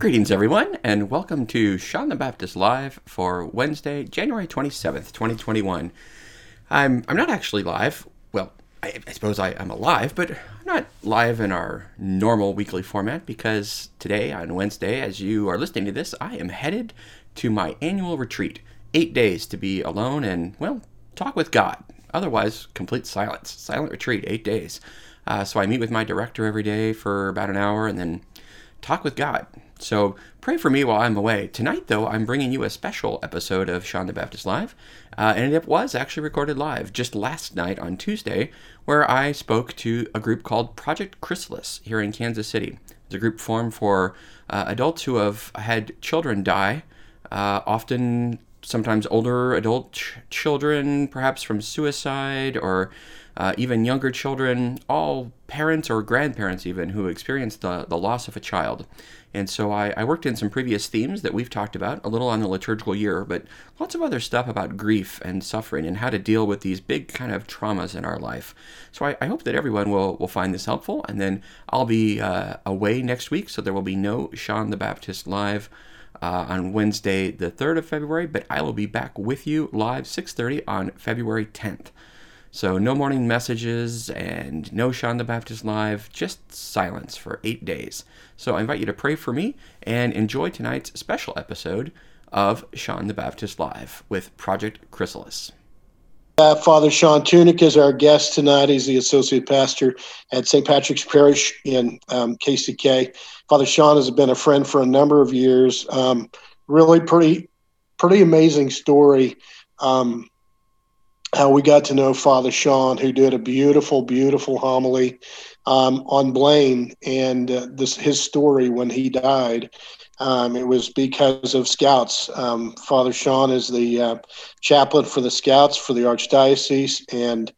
Greetings, everyone, and welcome to Sean the Baptist Live for Wednesday, January 27th, 2021. I'm, I'm not actually live. Well, I, I suppose I, am alive, but I'm not live in our normal weekly format because today, on Wednesday, as you are listening to this, I am headed to my annual retreat. Eight days to be alone and, well, talk with God. Otherwise, complete silence. Silent retreat, eight days. Uh, so I meet with my director every day for about an hour and then talk with God. So pray for me while I'm away. Tonight, though, I'm bringing you a special episode of Sean the Baptist Live, uh, and it was actually recorded live just last night on Tuesday, where I spoke to a group called Project Chrysalis here in Kansas City. It's a group formed for uh, adults who have had children die, uh, often sometimes older adult ch- children, perhaps from suicide or uh, even younger children, all parents or grandparents even who experienced the, the loss of a child. And so I, I, worked in some previous themes that we've talked about, a little on the liturgical year, but lots of other stuff about grief and suffering and how to deal with these big kind of traumas in our life. So I, I hope that everyone will, will find this helpful. And then I'll be uh, away next week, so there will be no Sean the Baptist live. Uh, on Wednesday, the 3rd of February, but I will be back with you live 6:30 on February 10th. So no morning messages and no Sean the Baptist live, just silence for eight days. So I invite you to pray for me and enjoy tonight's special episode of Sean the Baptist Live with Project Chrysalis. Uh, Father Sean Tunick is our guest tonight. He's the associate pastor at St. Patrick's Parish in um, KCK. Father Sean has been a friend for a number of years. Um, really pretty, pretty amazing story. Um, how we got to know Father Sean, who did a beautiful, beautiful homily um, on Blaine and uh, this his story when he died. Um, it was because of Scouts. Um, Father Sean is the uh, chaplain for the Scouts for the Archdiocese, and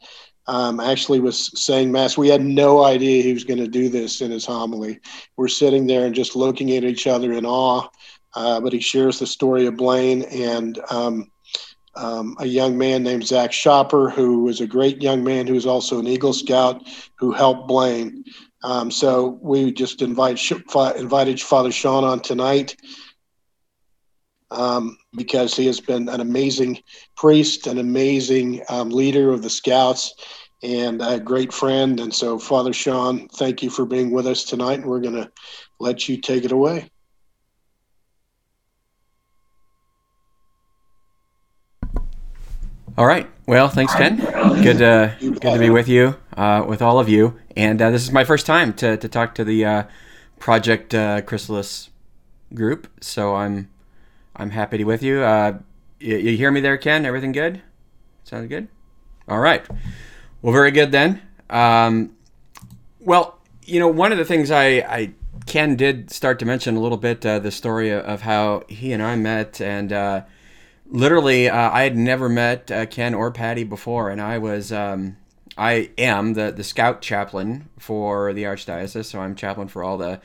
um, actually was saying Mass. We had no idea he was going to do this in his homily. We're sitting there and just looking at each other in awe. Uh, but he shares the story of Blaine and um, a young man named Zach Shopper, who was a great young man who was also an Eagle Scout who helped Blaine. Um, so we just invite, invited Father Sean on tonight um, because he has been an amazing priest, an amazing um, leader of the Scouts, and a great friend. And so, Father Sean, thank you for being with us tonight, and we're going to let you take it away. All right. Well, thanks, Ken. Good, to good to be with you, uh, with all of you. And uh, this is my first time to, to talk to the uh, Project uh, Chrysalis group, so I'm I'm happy to be with you. Uh, you. You hear me there, Ken? Everything good? Sounds good. All right. Well, very good then. Um, well, you know, one of the things I, I Ken did start to mention a little bit uh, the story of how he and I met and literally, uh, I had never met uh, Ken or Patty before, and I was, um, I am the the scout chaplain for the archdiocese, so I'm chaplain for all the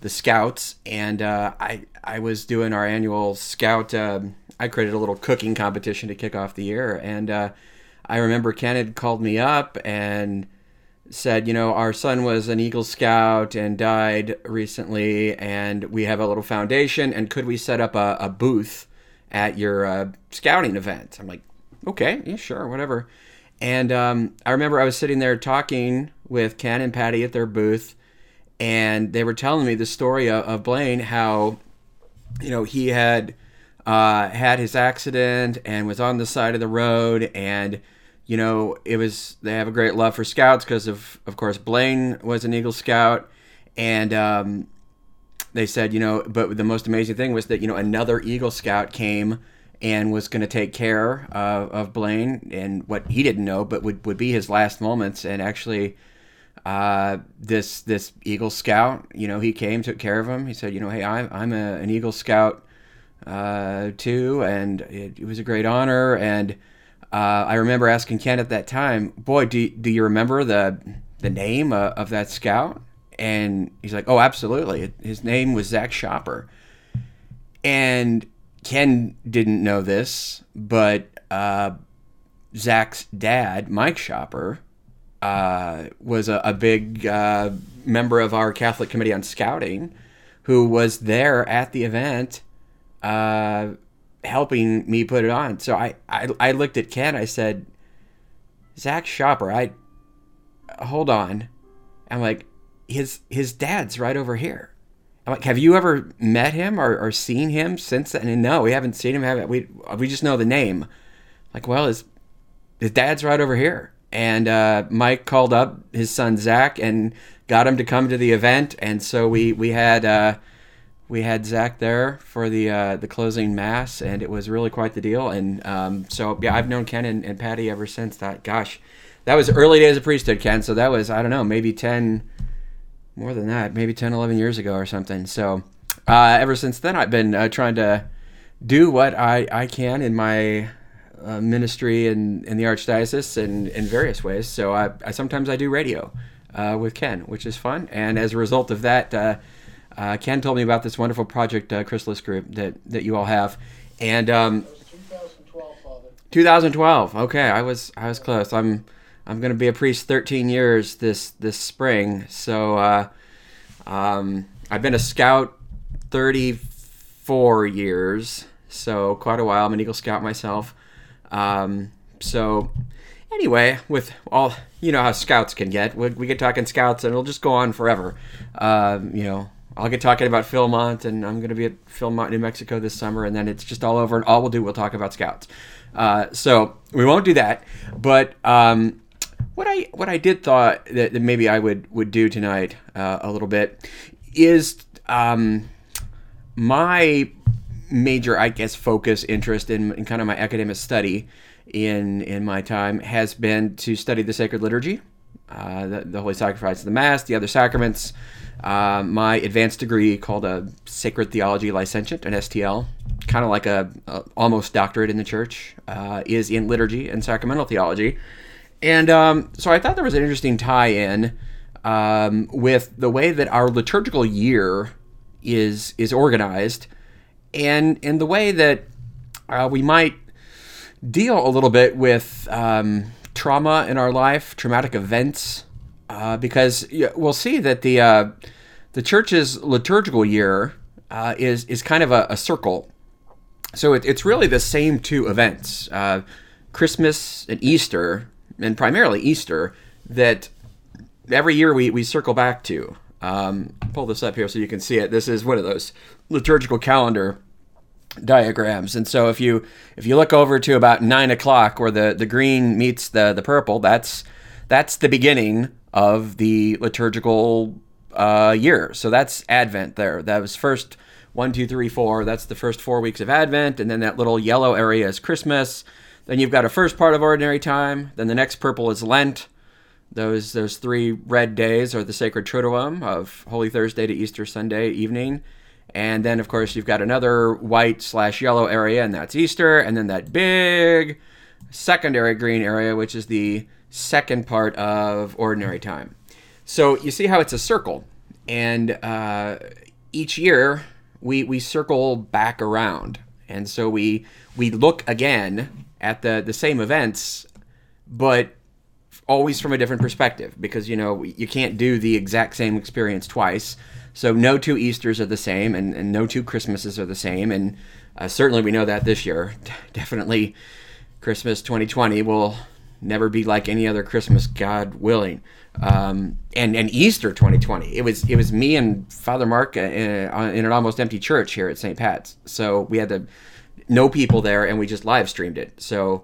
the scouts, and uh, I I was doing our annual scout. Um, I created a little cooking competition to kick off the year, and uh, I remember Ken had called me up and said, you know, our son was an Eagle Scout and died recently, and we have a little foundation, and could we set up a, a booth? At your uh, scouting event. I'm like, okay, yeah, sure, whatever. And um, I remember I was sitting there talking with Ken and Patty at their booth, and they were telling me the story of, of Blaine, how, you know, he had uh, had his accident and was on the side of the road, and you know, it was they have a great love for scouts because of, of course, Blaine was an Eagle Scout, and um, they said, you know, but the most amazing thing was that, you know, another Eagle Scout came and was going to take care of, of Blaine and what he didn't know, but would, would be his last moments. And actually, uh, this this Eagle Scout, you know, he came, took care of him. He said, you know, hey, I'm, I'm a, an Eagle Scout uh, too, and it, it, was a great honor. And uh, I remember asking Ken at that time, boy, do, do you remember the the name uh, of that scout? And he's like, oh, absolutely. His name was Zach Shopper. And Ken didn't know this, but uh, Zach's dad, Mike Shopper, uh, was a, a big uh, member of our Catholic Committee on Scouting who was there at the event, uh, helping me put it on. So I, I, I looked at Ken. I said, Zach Shopper, I hold on. I'm like, his his dad's right over here. I'm like, have you ever met him or, or seen him since then? And no, we haven't seen him. Have we? We just know the name. Like, well, his his dad's right over here. And uh, Mike called up his son Zach and got him to come to the event. And so we we had uh, we had Zach there for the uh, the closing mass, and it was really quite the deal. And um, so yeah, I've known Ken and, and Patty ever since that. Gosh, that was early days of priesthood, Ken. So that was I don't know, maybe ten, more than that, maybe 10, 11 years ago or something. So uh, ever since then, I've been uh, trying to do what I, I can in my uh, ministry in, in the archdiocese and in various ways. So I, I sometimes I do radio uh, with Ken, which is fun. And as a result of that, uh, uh, Ken told me about this wonderful project, uh, Chrysalis Group, that, that you all have. And um, 2012, Father. 2012. Okay, I was I was close. I'm I'm going to be a priest 13 years this this spring. So uh, um, I've been a scout 34 years, so quite a while. I'm an Eagle Scout myself. Um, so anyway, with all you know how scouts can get, we, we get talking scouts, and it'll just go on forever. Uh, you know, I'll get talking about Philmont, and I'm going to be at Philmont, New Mexico this summer, and then it's just all over, and all we'll do, we'll talk about scouts. Uh, so we won't do that. But um, what I what I did thought that, that maybe I would would do tonight uh, a little bit is um, my major, I guess, focus interest in, in kind of my academic study in in my time has been to study the sacred liturgy, uh, the, the, Holy Sacrifice of the Mass, the other sacraments. Uh, my advanced degree called a Sacred Theology Licentiate, an STL, kind of like a, a, almost doctorate in the Church, uh, is in liturgy and sacramental theology, and um, so I thought there was an interesting tie-in um, with the way that our liturgical year is is organized, and in the way that uh, we might deal a little bit with um, trauma in our life, traumatic events, uh, because we'll see that the uh, the church's liturgical year uh, is is kind of a, a circle. So it, it's really the same two events, uh, Christmas and Easter, and primarily Easter, that every year we, we circle back to. Um, pull this up here so you can see it. This is one of those liturgical calendar diagrams. And so if you if you look over to about nine o'clock where the, the green meets the, the purple, that's that's the beginning of the liturgical uh, year. So that's Advent there. That was first one, two, three, four. That's the first four weeks of Advent, and then that little yellow area is Christmas. Then you've got a first part of ordinary time. Then the next purple is Lent. Those those three red days are the sacred Triduum of Holy Thursday to Easter Sunday evening. And then, of course, you've got another white slash yellow area, and that's Easter. And then that big secondary green area, which is the second part of ordinary time. So you see how it's a circle. And uh, each year, we, we circle back around. And so we, we look again at the, the same events, but always from a different perspective because, you know, you can't do the exact same experience twice. So no two Easters are the same, and, and no two Christmases are the same, and uh, certainly we know that this year. Definitely, Christmas 2020 will never be like any other Christmas, God willing. Um, and and Easter 2020, it was it was me and Father Mark uh, in, uh, in an almost empty church here at St. Pat's. So we had to no people there, and we just live streamed it. So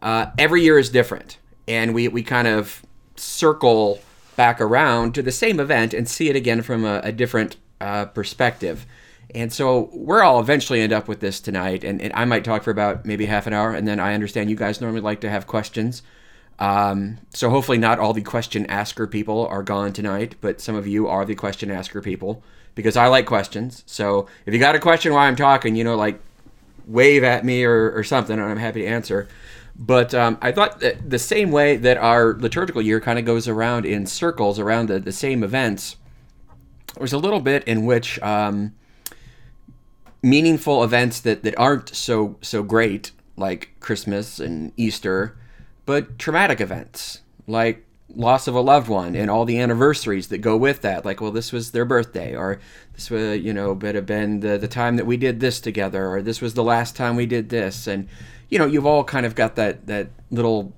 uh, every year is different, and we we kind of circle back around to the same event and see it again from a, a different uh, perspective. And so we're all eventually end up with this tonight, and, and, I might talk for about maybe half an hour, and then I understand you guys normally like to have questions. Um, so hopefully not all the question asker people are gone tonight, but some of you are the question asker people because I like questions. So if you got a question while I'm talking, you know, like wave at me or, or something, and I'm happy to answer. But um, I thought that the same way that our liturgical year kind of goes around in circles around the, the same events, there's a little bit in which um, meaningful events that, that aren't so so great, like Christmas and Easter, but traumatic events like loss of a loved one and all the anniversaries that go with that. Like, well, this was their birthday, or this was, you know, better have been the, the time that we did this together, or this was the last time we did this. And, you know, you've all kind of got that, that little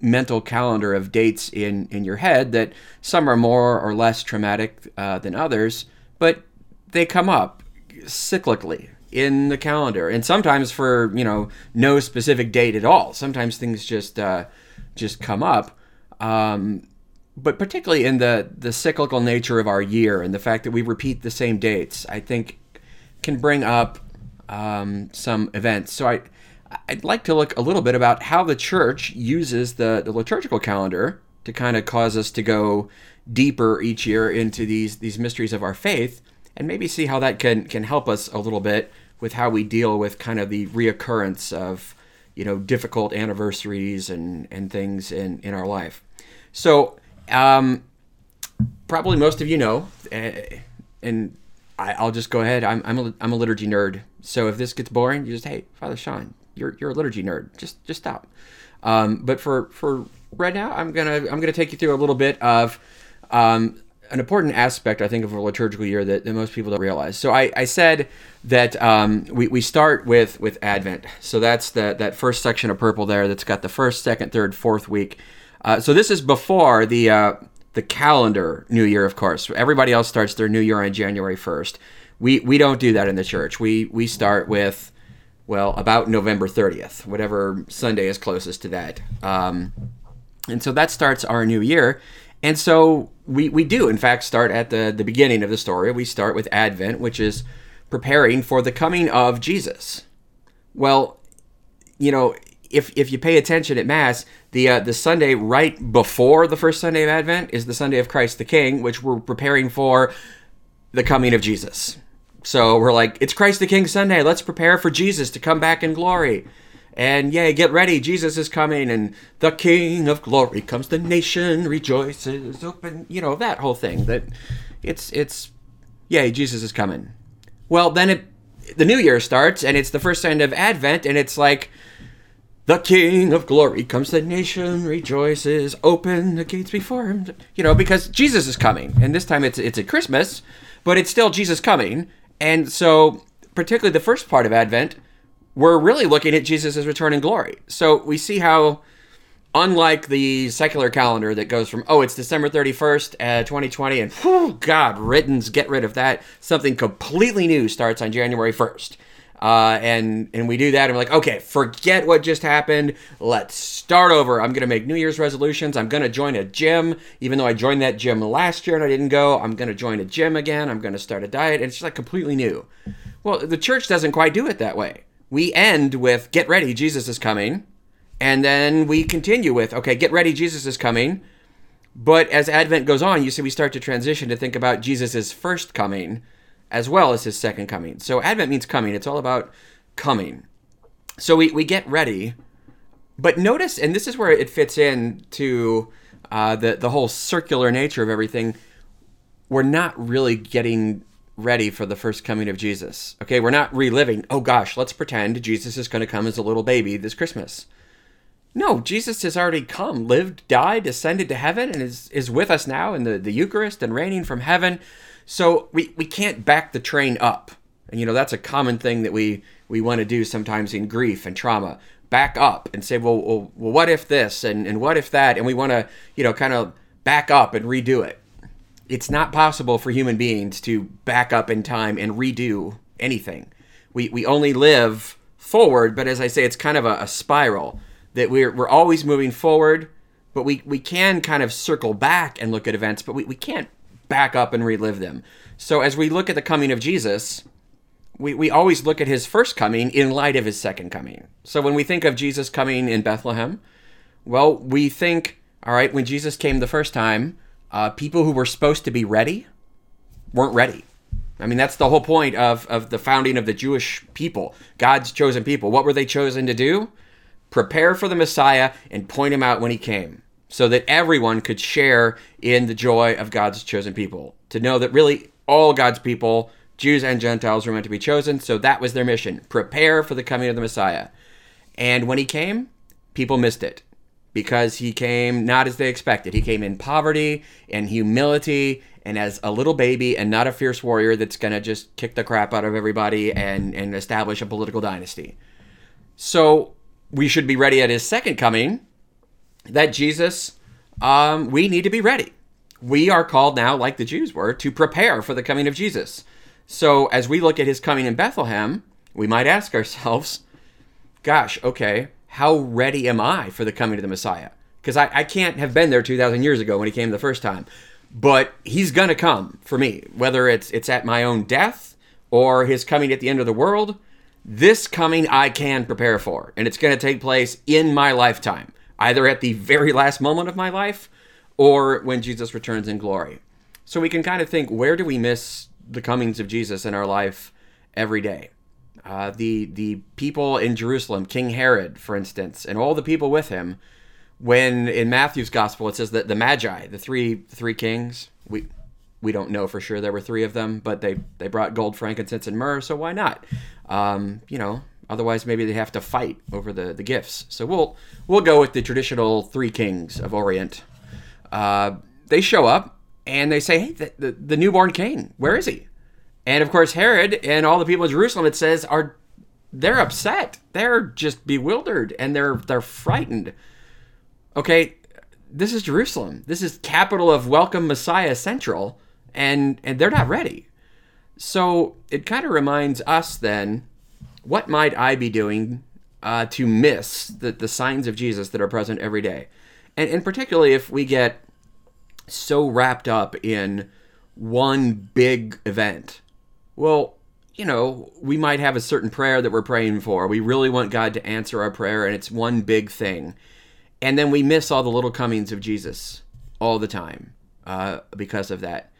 mental calendar of dates in, in your head that some are more or less traumatic uh, than others, but they come up cyclically in the calendar and sometimes for you know no specific date at all sometimes things just uh, just come up um, but particularly in the the cyclical nature of our year and the fact that we repeat the same dates i think can bring up um, some events so i i'd like to look a little bit about how the church uses the, the liturgical calendar to kind of cause us to go deeper each year into these these mysteries of our faith and maybe see how that can can help us a little bit with how we deal with kind of the reoccurrence of you know difficult anniversaries and and things in in our life. So um, probably most of you know, uh, and I, will just go ahead. I'm I'm a, I'm a liturgy nerd. So if this gets boring, you just hey Father Sean, you're you're a liturgy nerd. Just just stop. Um, but for for right now, I'm gonna I'm gonna take you through a little bit of um, an important aspect, I think, of a liturgical year that, that most people don't realize. So I, I said that um, we, we start with with Advent. So that's the, that first section of purple there that's got the first, second, third, fourth week. Uh, so this is before the uh, the calendar New Year, of course. Everybody else starts their New Year on January first. We we don't do that in the church. We we start with well about November thirtieth, whatever Sunday is closest to that. Um, and so that starts our new year. And so we, we do, in fact, start at the, the beginning of the story. We start with Advent, which is preparing for the coming of Jesus. Well, you know, if, if you pay attention at Mass, the, uh, the Sunday right before the first Sunday of Advent is the Sunday of Christ the King, which we're preparing for the coming of Jesus. So we're like, it's Christ the King Sunday. Let's prepare for Jesus to come back in glory. And yay, get ready, Jesus is coming, and the King of Glory comes. The nation rejoices. Open, you know that whole thing. That it's it's yay, Jesus is coming. Well, then it the New Year starts, and it's the first sign of Advent, and it's like the King of Glory comes. The nation rejoices. Open the gates before him. You know, because Jesus is coming, and this time it's it's at Christmas, but it's still Jesus coming, and so particularly the first part of Advent we're really looking at Jesus' return in glory. So we see how, unlike the secular calendar that goes from, oh, it's December 31st, uh, 2020, and whew, God, riddance, get rid of that, something completely new starts on January 1st. Uh, and and we do that and we're like okay forget what just happened. Let's start over. I'm to make new year's resolutions. I'm to join a gym. Even though i joined that gym last year and i didn't go i'm to join a gym again. I'm to start a diet. And it's just like completely new. Well the church doesn't quite do it that way. We end with get ready jesus is coming. And then we continue with okay get ready jesus is coming. But as advent goes on you see we start to transition to think about jesus' first coming as well as his second coming so advent means coming it's all about coming so we, we get ready but notice and this is where it fits in to uh, the, the whole circular nature of everything we're not really getting ready for the first coming of Jesus. Okay, we're not reliving, oh gosh, let's pretend Jesus is going to come as a little baby this Christmas. No, Jesus has already come, lived, died, ascended to heaven, and is, is with us now in the, the Eucharist and reigning from heaven. So we, we can't back the train up. And you know, that's a common thing that we, we want to do sometimes in grief and trauma. Back up and say, well, well, well what if this and, and what if that? And we want to, you know, kind of back up and redo it it's not possible for human beings to back up in time and redo anything. We, we only live forward, but as I say, it's kind of a, a spiral that we're, we're always moving forward, but we, we can kind of circle back and look at events, but we, we can't back up and relive them. So as we look at the coming of Jesus, we, we always look at his first coming in light of his second coming. So when we think of Jesus coming in Bethlehem, well, we think, all right, when Jesus came the first time, uh, people who were supposed to be ready weren't ready. I mean, that's the whole point of, of the founding of the Jewish people, God's chosen people. What were they chosen to do? Prepare for the Messiah and point him out when he came so that everyone could share in the joy of God's chosen people. To know that really all God's people, Jews and Gentiles, were meant to be chosen. So that was their mission prepare for the coming of the Messiah. And when he came, people missed it. because he came not as they expected. He came in poverty and humility and as a little baby and not a fierce warrior that's going to just kick the crap out of everybody and, and establish a political dynasty. So we should be ready at his second coming. That Jesus, um, we need to be ready. We are called now, like the Jews were, to prepare for the coming of Jesus. So as we look at his coming in Bethlehem, we might ask ourselves, gosh, okay, how ready am I for the coming of the Messiah? Because I, I can't have been there 2,000 years ago when he came the first time. But he's going to come for me, whether it's, it's at my own death or his coming at the end of the world. This coming I can prepare for, and it's going to take place in my lifetime, either at the very last moment of my life or when Jesus returns in glory. So we can kind of think where do we miss the comings of Jesus in our life every day? Uh, the the people in Jerusalem, King Herod, for instance, and all the people with him, when in Matthew's gospel it says that the Magi, the three three kings, we we don't know for sure there were three of them, but they they brought gold, frankincense, and myrrh, so why not? Um, you know, otherwise maybe they have to fight over the the gifts. So we'll we'll go with the traditional three kings of Orient. Uh, they show up and they say, "Hey, the, the, the newborn king, where is he?" And of course, Herod and all the people in Jerusalem, it says, are they're upset. They're just bewildered and they're they're frightened. Okay, this is Jerusalem. This is capital of welcome Messiah Central, and and they're not ready. So it kind of reminds us then, what might I be doing uh, to miss the, the signs of Jesus that are present every day? And, and particularly if we get so wrapped up in one big event well, you know, we might have a certain prayer that we're praying for. We really want God to answer our prayer, and it's one big thing. And then we miss all the little comings of Jesus all the time uh, because of that.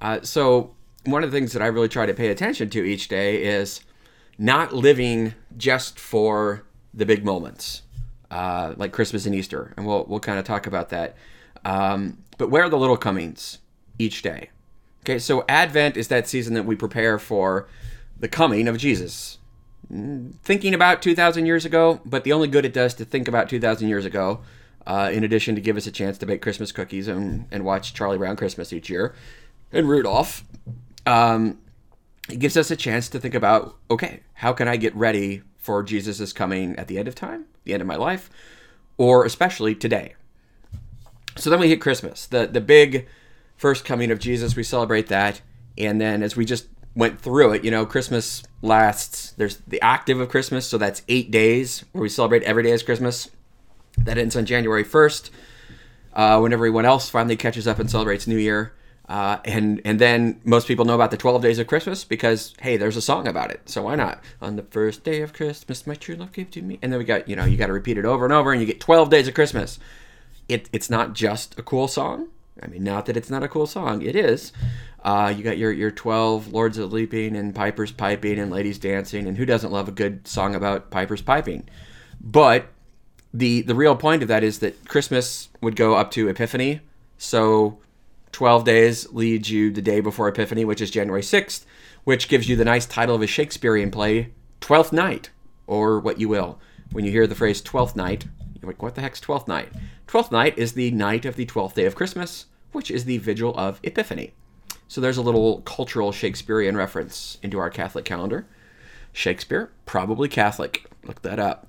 Uh, so, one of the things that I really try to pay attention to each day is not living just for the big moments, uh, like Christmas and Easter. And we'll, we'll kind of talk about that. Um, but where are the little comings each day? Okay, so Advent is that season that we prepare for the coming of Jesus. Thinking about 2,000 years ago, but the only good it does to think about 2,000 years ago, uh, in addition to give us a chance to bake Christmas cookies and, and watch Charlie Brown Christmas each year and Rudolph, um, it gives us a chance to think about okay, how can I get ready for Jesus' coming at the end of time, the end of my life, or especially today? So then we hit Christmas, the, the big first coming of Jesus. We celebrate that. And then as we just went through it, you know, Christmas lasts, there's the octave of Christmas. So that's eight days where we celebrate every day as Christmas. That ends on January 1st, uh, when everyone else finally catches up and celebrates New Year. Uh, and and then most people know about the 12 days of Christmas because hey, there's a song about it. So why not? On the first day of Christmas, my true love gave to me. And then we got you know you got to repeat it over and over, and you get 12 days of Christmas. It, it's not just a cool song. I mean, not that it's not a cool song. It is. Uh, you got your your twelve lords of leaping and pipers piping and ladies dancing, and who doesn't love a good song about pipers piping? But the the real point of that is that Christmas would go up to Epiphany, so twelve days leads you the day before Epiphany, which is January sixth, which gives you the nice title of a Shakespearean play, Twelfth Night, or what you will. When you hear the phrase Twelfth Night, you're like, what the heck's Twelfth Night? Twelfth night is the night of the twelfth day of Christmas, which is the vigil of Epiphany. So there's a little cultural Shakespearean reference into our Catholic calendar. Shakespeare, probably Catholic. Look that up.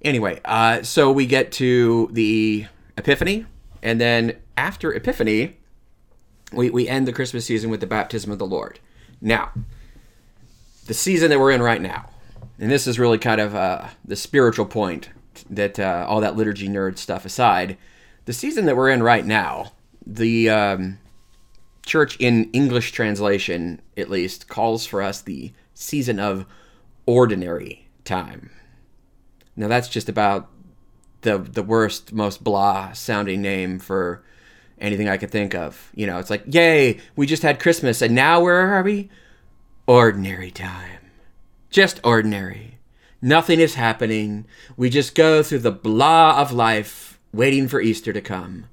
Anyway, uh, so we get to the Epiphany, and then after Epiphany, we, we end the Christmas season with the baptism of the Lord. Now, the season that we're in right now, and this is really kind of uh, the spiritual point that uh, all that liturgy nerd stuff aside, the season that we're in right now, the um, church in English translation, at least, calls for us the season of ordinary time. Now that's just about the the worst, most blah sounding name for anything I could think of. You know, it's like, yay, we just had Christmas, and now where are we? Ordinary time. Just ordinary. Nothing is happening. We just go through the blah of life, waiting for Easter to come.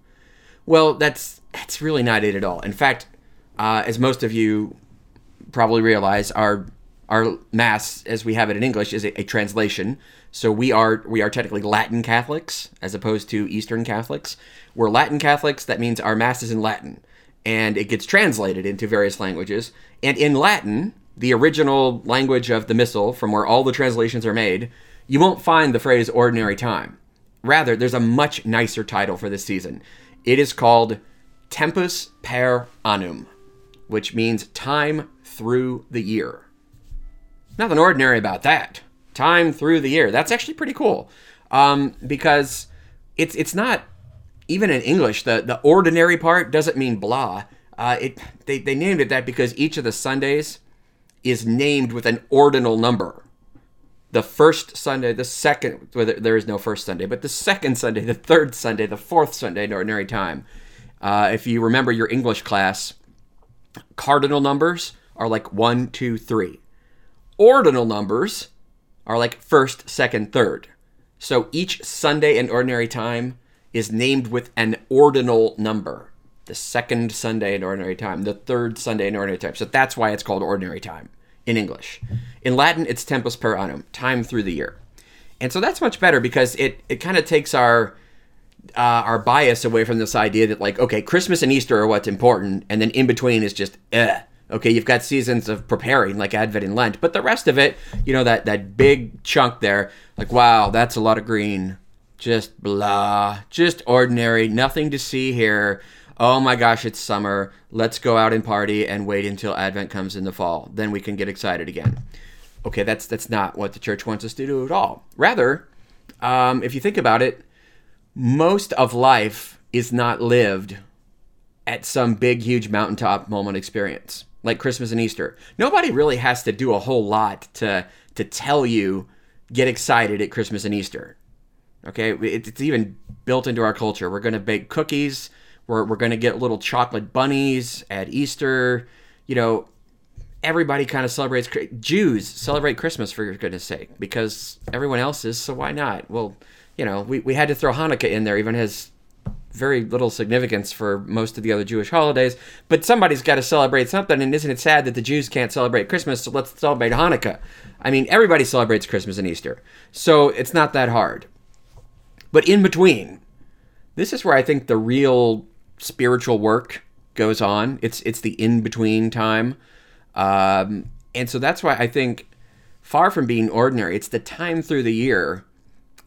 Well, that's that's really not it at all. In fact, uh, as most of you probably realize, our our mass, as we have it in English, is a, a translation. So we are we are technically Latin Catholics as opposed to Eastern Catholics. We're Latin Catholics. That means our mass is in Latin, and it gets translated into various languages. And in Latin, the original language of the Missal, from where all the translations are made, you won't find the phrase "ordinary time." Rather, there's a much nicer title for this season. It is called Tempus per annum, which means time through the year. Nothing ordinary about that. Time through the year. That's actually pretty cool. Um, because it's it's not even in English, the, the ordinary part doesn't mean blah. Uh, it they, they named it that because each of the Sundays is named with an ordinal number. The first Sunday, the second, well, there is no first Sunday, but the second Sunday, the third Sunday, the fourth Sunday in ordinary time. Uh, if you remember your English class, cardinal numbers are like one, two, three. Ordinal numbers are like first, second, third. So each Sunday in ordinary time is named with an ordinal number. The second Sunday in ordinary time, the third Sunday in ordinary time. So that's why it's called ordinary time in English. In Latin, it's tempus per annum, time through the year. And so that's much better because it, it kind of takes our uh, our bias away from this idea that like okay christmas and easter are what's important and then in between is just eh. Okay you've got seasons of preparing like advent and lent but the rest of it you know that that big chunk there like wow that's a lot of green. Just blah just ordinary nothing to see here. Oh my gosh it's summer. Let's go out and party and wait until advent comes in the fall. Then we can get excited again. Okay that's that's not what the church wants us to do at all. Rather um, if you think about it most of life is not lived at some big, huge mountaintop moment experience like Christmas and Easter. Nobody really has to do a whole lot to to tell you get excited at Christmas and Easter. Okay, it's even built into our culture. We're going to bake cookies. We're, we're going to get little chocolate bunnies at Easter. You know, everybody kind of celebrates. Jews celebrate Christmas for goodness sake because everyone else is. So why not? Well, you know, we, we had to throw Hanukkah in there, even has very little significance for most of the other Jewish holidays. But somebody's got to celebrate something, and isn't it sad that the Jews can't celebrate Christmas? So let's celebrate Hanukkah. I mean, everybody celebrates Christmas and Easter, so it's not that hard. But in between, this is where I think the real spiritual work goes on. It's it's the in between time, um, and so that's why I think, far from being ordinary, it's the time through the year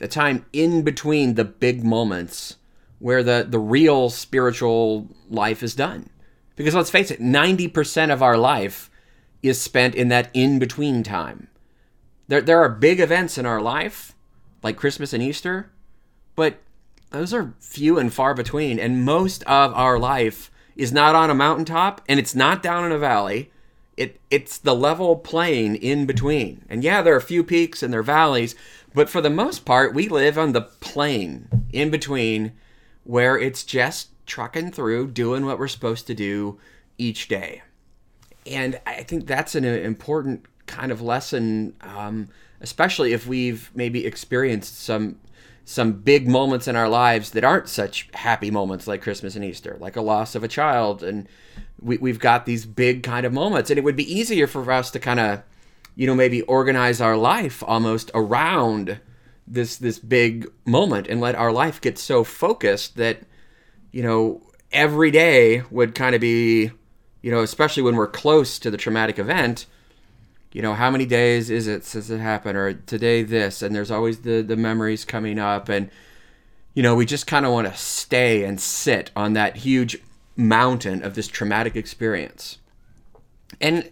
the time in between the big moments where the, the real spiritual life is done. Because let's face it, 90% of our life is spent in that in between time. There, there are big events in our life, like Christmas and Easter, but those are few and far between. And most of our life is not on a mountaintop and it's not down in a valley. It, it's the level plain in between. And yeah, there are a few peaks and there are valleys, but for the most part, we live on the plain in between where it's just trucking through, doing what we're supposed to do each day. And I think that's an important kind of lesson, um, especially if we've maybe experienced some some big moments in our lives that aren't such happy moments like Christmas and Easter, like a loss of a child, and we, we've got these big kind of moments, and it would be easier for us to kind of you know maybe organize our life almost around this this big moment and let our life get so focused that you know every day would kind of be you know especially when we're close to the traumatic event you know how many days is it since it happened or today this and there's always the the memories coming up and you know we just kind of want to stay and sit on that huge mountain of this traumatic experience and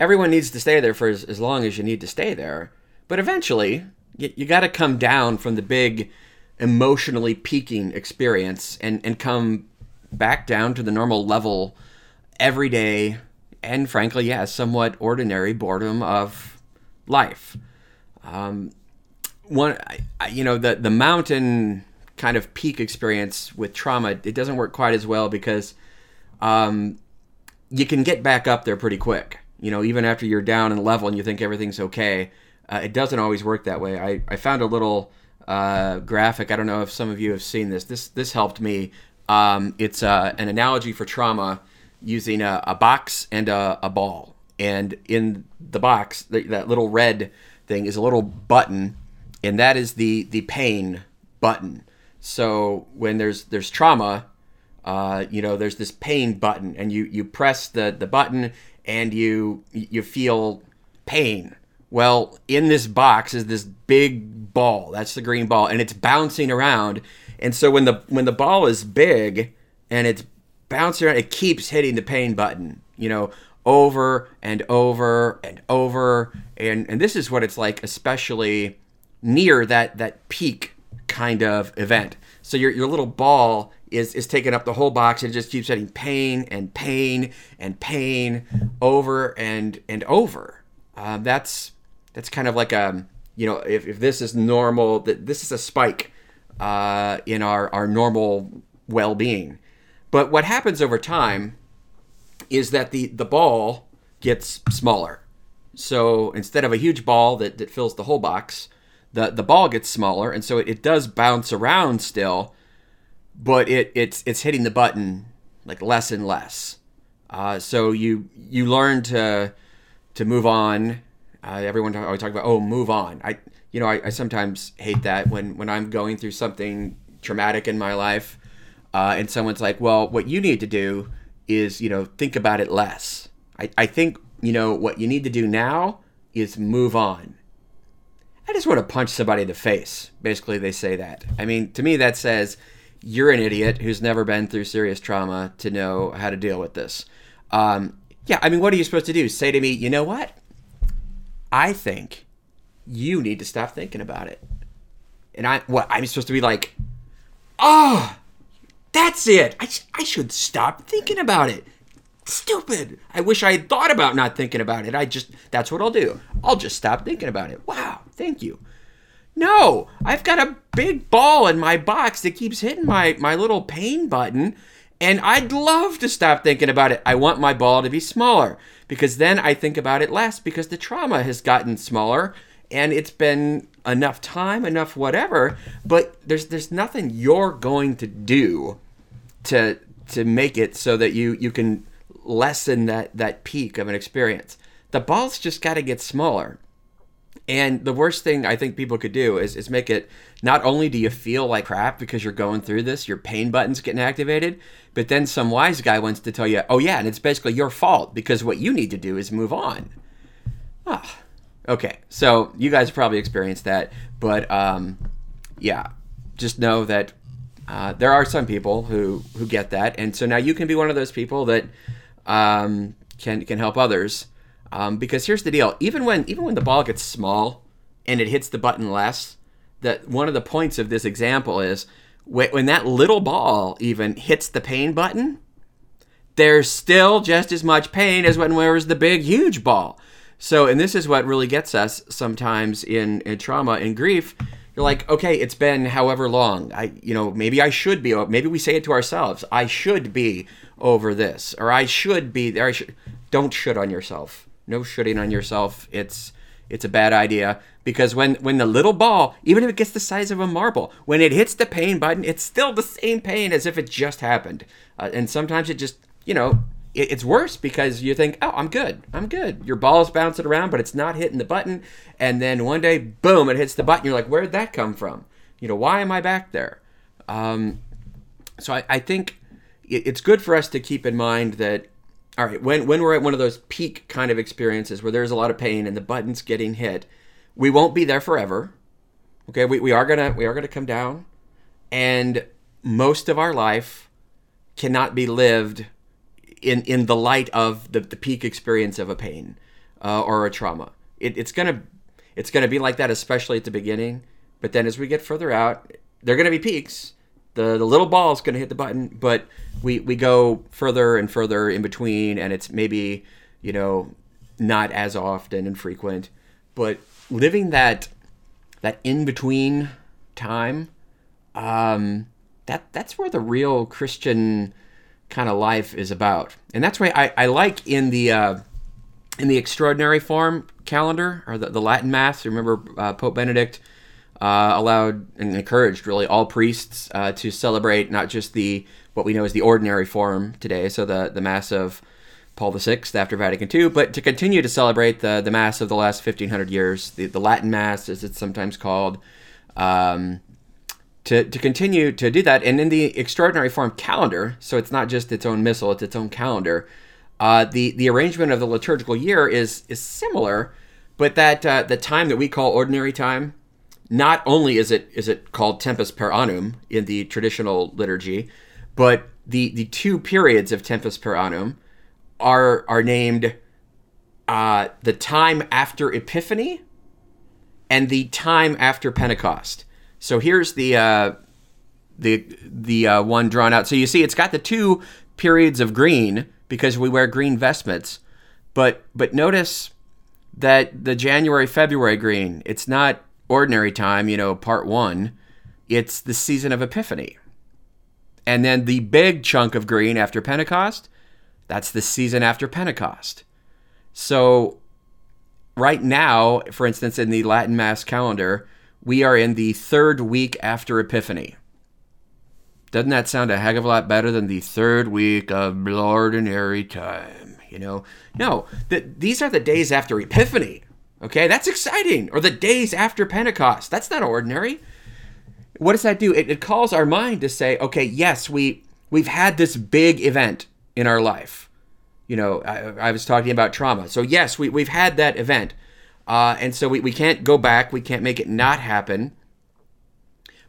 everyone needs to stay there for as, as long as you need to stay there. But eventually, you, you got to come down from the big emotionally peaking experience and, and come back down to the normal level every day and frankly yeah somewhat ordinary boredom of life. Um, one I, you know the the mountain kind of peak experience with trauma it doesn't work quite as well because um, you can get back up there pretty quick. You know, even after you're down and level and you think everything's okay, uh, it doesn't always work that way. I, I found a little uh, graphic. I don't know if some of you have seen this. This this helped me. Um, it's uh, an analogy for trauma using a, a box and a, a, ball. And in the box, th- that little red thing is a little button, and that is the the pain button. So when there's there's trauma, uh, you know, there's this pain button, and you you press the the button, and you you feel pain. Well, in this box is this big ball. That's the green ball, and it's bouncing around. And so when the when the ball is big and it's bouncing around, it keeps hitting the pain button. You know, over and over and over. And and this is what it's like, especially near that that peak kind of event. So your your little ball is is taking up the whole box and it just keeps hitting pain and pain and pain over and and over. Uh, that's that's kind of like a you know if, if this is normal that this is a spike uh, in our our normal well-being. But what happens over time is that the the ball gets smaller. So instead of a huge ball that, that fills the whole box, the the ball gets smaller, and so it, it does bounce around still, but it it's it's hitting the button like less and less. Uh, so you you learn to to move on. Uh, everyone always talk about oh move on. I you know I, I, sometimes hate that when when I'm going through something traumatic in my life, uh, and someone's like, well, what you need to do is you know think about it less. I, I think you know what you need to do now is move on I just want to punch somebody in the face. Basically, they say that. I mean, to me, that says you're an idiot who's never been through serious trauma to know how to deal with this. Um, yeah, I mean, what are you supposed to do? Say to me, you know what? I think you need to stop thinking about it. And I, what, I'm supposed to be like, oh, that's it. I, I should stop thinking about it stupid. I wish I had thought about not thinking about it. I just, that's what I'll do. I'll just stop thinking about it. Wow, thank you. No, I've got a big ball in my box that keeps hitting my, my little pain button, and I'd love to stop thinking about it. I want my ball to be smaller because then I think about it less because the trauma has gotten smaller and it's been enough time, enough whatever, but there's there's nothing you're going to do to to make it so that you you can lessen that that peak of an experience. The ball's just got to get smaller. And the worst thing I think people could do is, is make it not only do you feel like crap because you're going through this, your pain button's getting activated, but then some wise guy wants to tell you, oh, yeah, and it's basically your fault because what you need to do is move on. Ah, okay. So you guys probably experienced that, but um, yeah, just know that uh, there are some people who, who get that. And so now you can be one of those people that um, can can help others. Um, because here's the deal: even when even when the ball gets small and it hits the button less, that one of the points of this example is when that little ball even hits the pain button, there's still just as much pain as when there was the big huge ball. So, and this is what really gets us sometimes in, in trauma and grief. You're like, okay, it's been however long. I, you know, maybe I should be. Maybe we say it to ourselves. I should be over this, or I should be there. I should. Don't should on yourself. No shooting on yourself. It's it's a bad idea because when when the little ball, even if it gets the size of a marble, when it hits the pain button, it's still the same pain as if it just happened. Uh, and sometimes it just you know it, it's worse because you think, oh, I'm good, I'm good. Your ball is bouncing around, but it's not hitting the button. And then one day, boom, it hits the button. You're like, where did that come from? You know, why am I back there? Um, so I, I think it's good for us to keep in mind that all right when when we're at one of those peak kind of experiences where there's a lot of pain and the button's getting hit we won't be there forever okay? We, we are gonna we are gonna come down and most of our life cannot be lived in in the light of the, the peak experience of a pain uh, or a trauma. It, it's gonna it's gonna be like that especially at the beginning but then as we get further out there are gonna be peaks the the little ball is going to hit the button, but we we go further and further in between, and it's maybe you know not as often and frequent, but living that that in between time, um, that that's where the real Christian kind of life is about, and that's why I, I like in the uh, in the extraordinary form calendar or the, the Latin Mass. Remember uh, Pope Benedict uh, allowed and encouraged really all priests uh, to celebrate not just the what we know as the ordinary form today, so the the mass of Paul VI after Vatican II, but to continue to celebrate the, the Mass of the last 1500 years, the, the Latin Mass, as it's sometimes called, um, to, to continue to do that. And in the extraordinary form calendar, so it's not just its own missal, it's its own calendar, uh, the, the arrangement of the liturgical year is, is similar, but that uh, the time that we call ordinary time, not only is it is it called tempus per annum in the traditional liturgy, but the the two periods of tempus per annum are are named uh, the time after Epiphany and the time after Pentecost. So here's the uh, the the uh, one drawn out. So you see, it's got the two periods of green because we wear green vestments, but but notice that the January February green, it's not ordinary time, you know, part one. It's the season of Epiphany. And then the big chunk of green after Pentecost, that's the season after Pentecost. So, right now, for instance, in the Latin Mass calendar, we are in the third week after Epiphany. Doesn't that sound a heck of a lot better than the third week of ordinary time? You know, no, the, these are the days after Epiphany. Okay, that's exciting. Or the days after Pentecost. That's not ordinary what does that do? It, it calls our mind to say, okay, yes, we we've had this big event in our life. You know, I, I was talking about trauma. So yes, we, we've had that event. Uh, and so we, we can't go back. We can't make it not happen.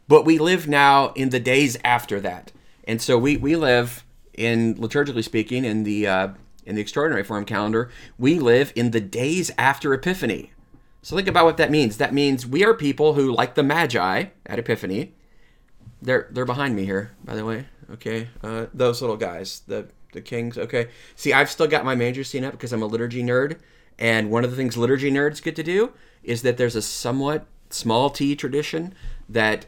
But we live now in the days after that. And so we, we live in, liturgically speaking, in the, uh, in the extraordinary form calendar, we live in the days after Epiphany. So think about what that means. That means we are people who, like the Magi at Epiphany, they're they're behind me here, by the way. Okay, uh, those little guys, the the kings. Okay, see, I've still got my manger scene up because I'm a liturgy nerd, and one of the things liturgy nerds get to do is that there's a somewhat small T tradition that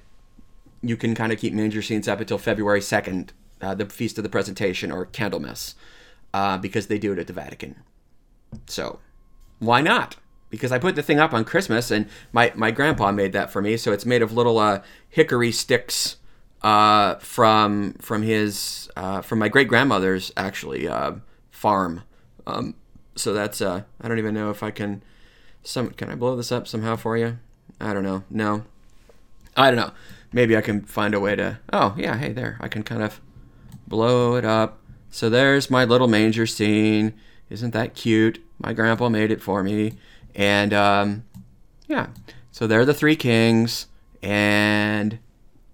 you can kind of keep manger scenes up until February second, uh, the feast of the presentation or Candlemas, uh, because they do it at the Vatican. So, why not? because I put the thing up on Christmas, and my, my grandpa made that for me. So it's made of little uh, hickory sticks uh, from from his uh, from my great grandmother's actually uh, farm. Um, so that's uh, I don't even know if I can some can I blow this up somehow for you? I don't know. No, I don't know. Maybe I can find a way to. Oh yeah, hey there. I can kind of blow it up. So there's my little manger scene. Isn't that cute? My grandpa made it for me. And um, yeah, so they're the three kings, and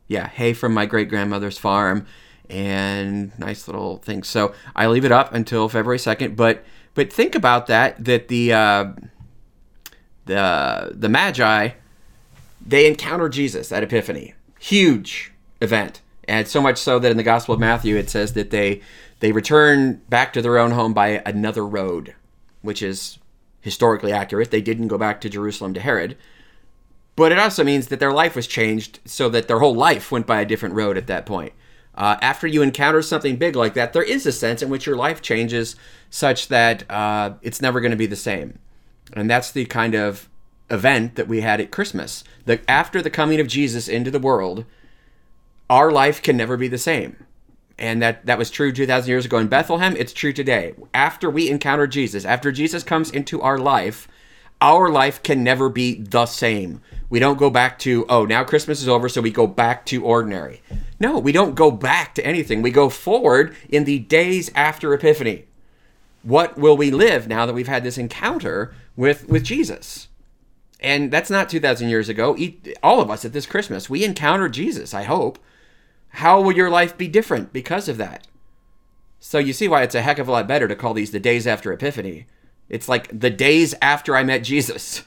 yeah, hay from my great grandmother's farm, and nice little things. So I leave it up until February second. But but think about that that the uh, the the Magi they encounter Jesus at Epiphany, huge event, and so much so that in the Gospel of Matthew it says that they they return back to their own home by another road, which is historically accurate. They didn't go back to Jerusalem to Herod. But it also means that their life was changed so that their whole life went by a different road at that point. Uh, after you encounter something big like that, there is a sense in which your life changes such that uh, it's never going to be the same. And that's the kind of event that we had at Christmas. That after the coming of Jesus into the world, our life can never be the same and that that was true 2000 years ago in Bethlehem it's true today. After we encounter Jesus after Jesus comes into our life our life can never be the same. We don't go back to oh now Christmas is over so we go back to ordinary. No we don't go back to anything. We go forward in the days after epiphany. What will we live now that we've had this encounter with with Jesus? And that's not 2000 years ago. All of us at this Christmas we encountered Jesus I hope how will your life be different because of that? So you see why it's a heck of a lot better to call these the days after Epiphany. It's like the days after I met Jesus.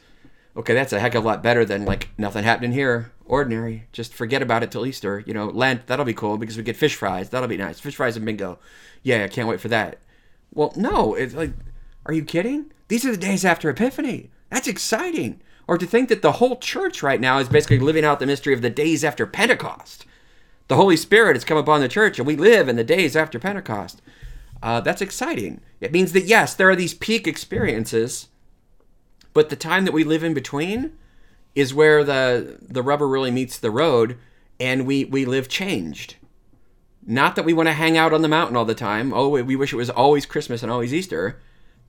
Okay, that's a heck of a lot better than like nothing happening here. Ordinary. Just forget about it till Easter. You know, Lent, that'll be cool because we get fish fries. That'll be nice. Fish fries and bingo. Yeah, I can't wait for that. Well, no, it's like, are you kidding? These are the days after Epiphany. That's exciting. Or to think that the whole church right now is basically living out the mystery of the days after Pentecost the Holy Spirit has come upon the church and we live in the days after Pentecost. Uh, that's exciting. It means that, yes, there are these peak experiences, but the time that we live in between is where the, the rubber really meets the road and we, we live changed. Not that we want to hang out on the mountain all the time. Oh, we wish it was always Christmas and always Easter.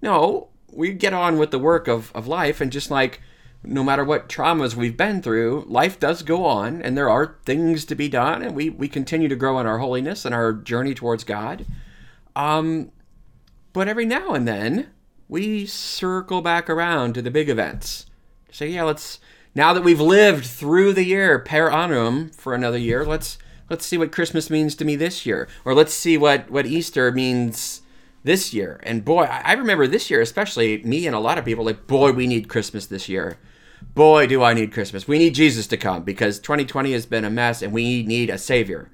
No, we get on with the work of, of life and just like no matter what traumas we've been through, life does go on and there are things to be done and we, we continue to grow in our holiness and our journey towards God. Um, but every now and then we circle back around to the big events. Say, yeah, let's now that we've lived through the year per annum for another year, let's let's see what Christmas means to me this year, or let's see what what Easter means this year. And boy, I remember this year, especially me and a lot of people, like, boy, we need Christmas this year. Boy, do I need Christmas. We need Jesus to come because 2020 has been a mess and we need a savior.